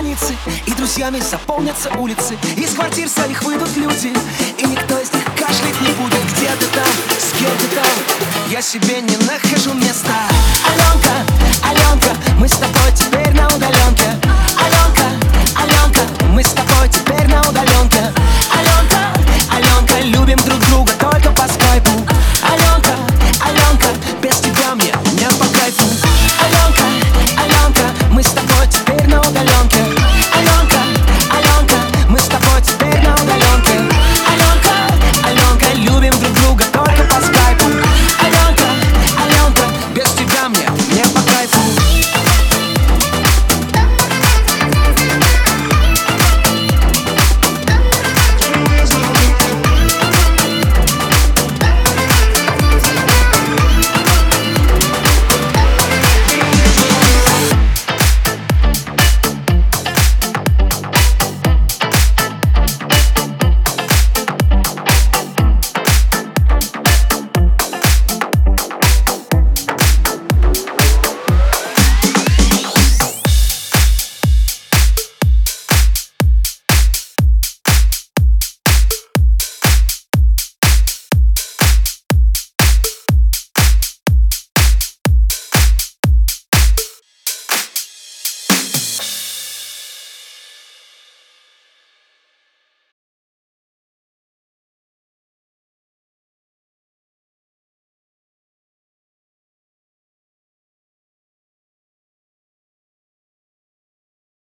улицы И друзьями заполнятся улицы. Из квартир своих выйдут люди И никто из них кашлять не будет. Где ты там, с кем ты там? Я себе не нахожу места. Аленка, Аленка Мы с тобой теперь